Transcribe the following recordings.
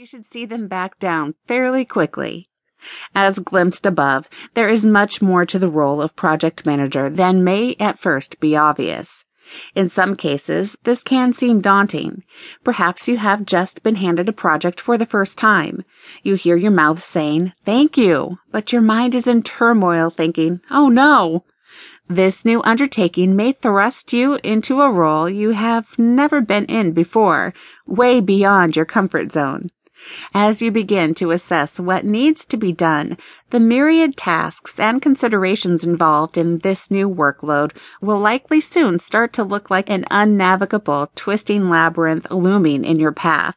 you should see them back down fairly quickly. As glimpsed above, there is much more to the role of project manager than may at first be obvious. In some cases, this can seem daunting. Perhaps you have just been handed a project for the first time. You hear your mouth saying, Thank you, but your mind is in turmoil thinking, Oh no! This new undertaking may thrust you into a role you have never been in before, way beyond your comfort zone. As you begin to assess what needs to be done, the myriad tasks and considerations involved in this new workload will likely soon start to look like an unnavigable, twisting labyrinth looming in your path.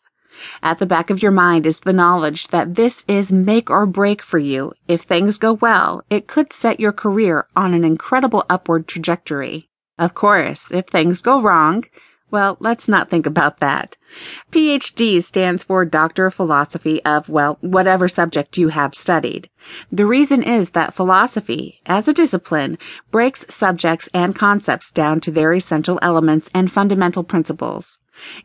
At the back of your mind is the knowledge that this is make or break for you. If things go well, it could set your career on an incredible upward trajectory. Of course, if things go wrong, well, let's not think about that. PhD stands for Doctor of Philosophy of, well, whatever subject you have studied. The reason is that philosophy, as a discipline, breaks subjects and concepts down to their essential elements and fundamental principles.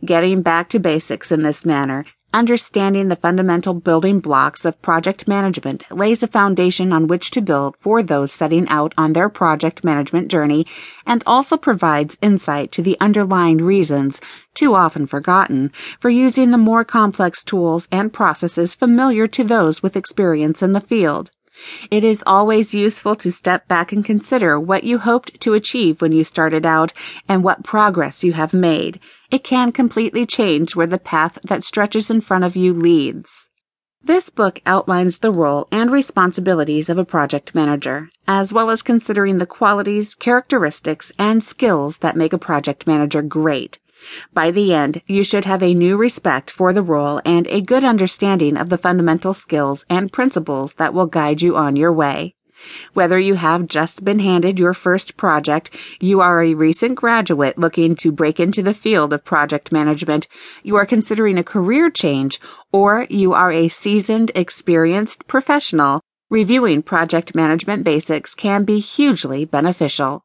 Getting back to basics in this manner Understanding the fundamental building blocks of project management lays a foundation on which to build for those setting out on their project management journey and also provides insight to the underlying reasons, too often forgotten, for using the more complex tools and processes familiar to those with experience in the field. It is always useful to step back and consider what you hoped to achieve when you started out and what progress you have made. It can completely change where the path that stretches in front of you leads. This book outlines the role and responsibilities of a project manager, as well as considering the qualities, characteristics, and skills that make a project manager great. By the end, you should have a new respect for the role and a good understanding of the fundamental skills and principles that will guide you on your way. Whether you have just been handed your first project, you are a recent graduate looking to break into the field of project management, you are considering a career change, or you are a seasoned, experienced professional, reviewing project management basics can be hugely beneficial.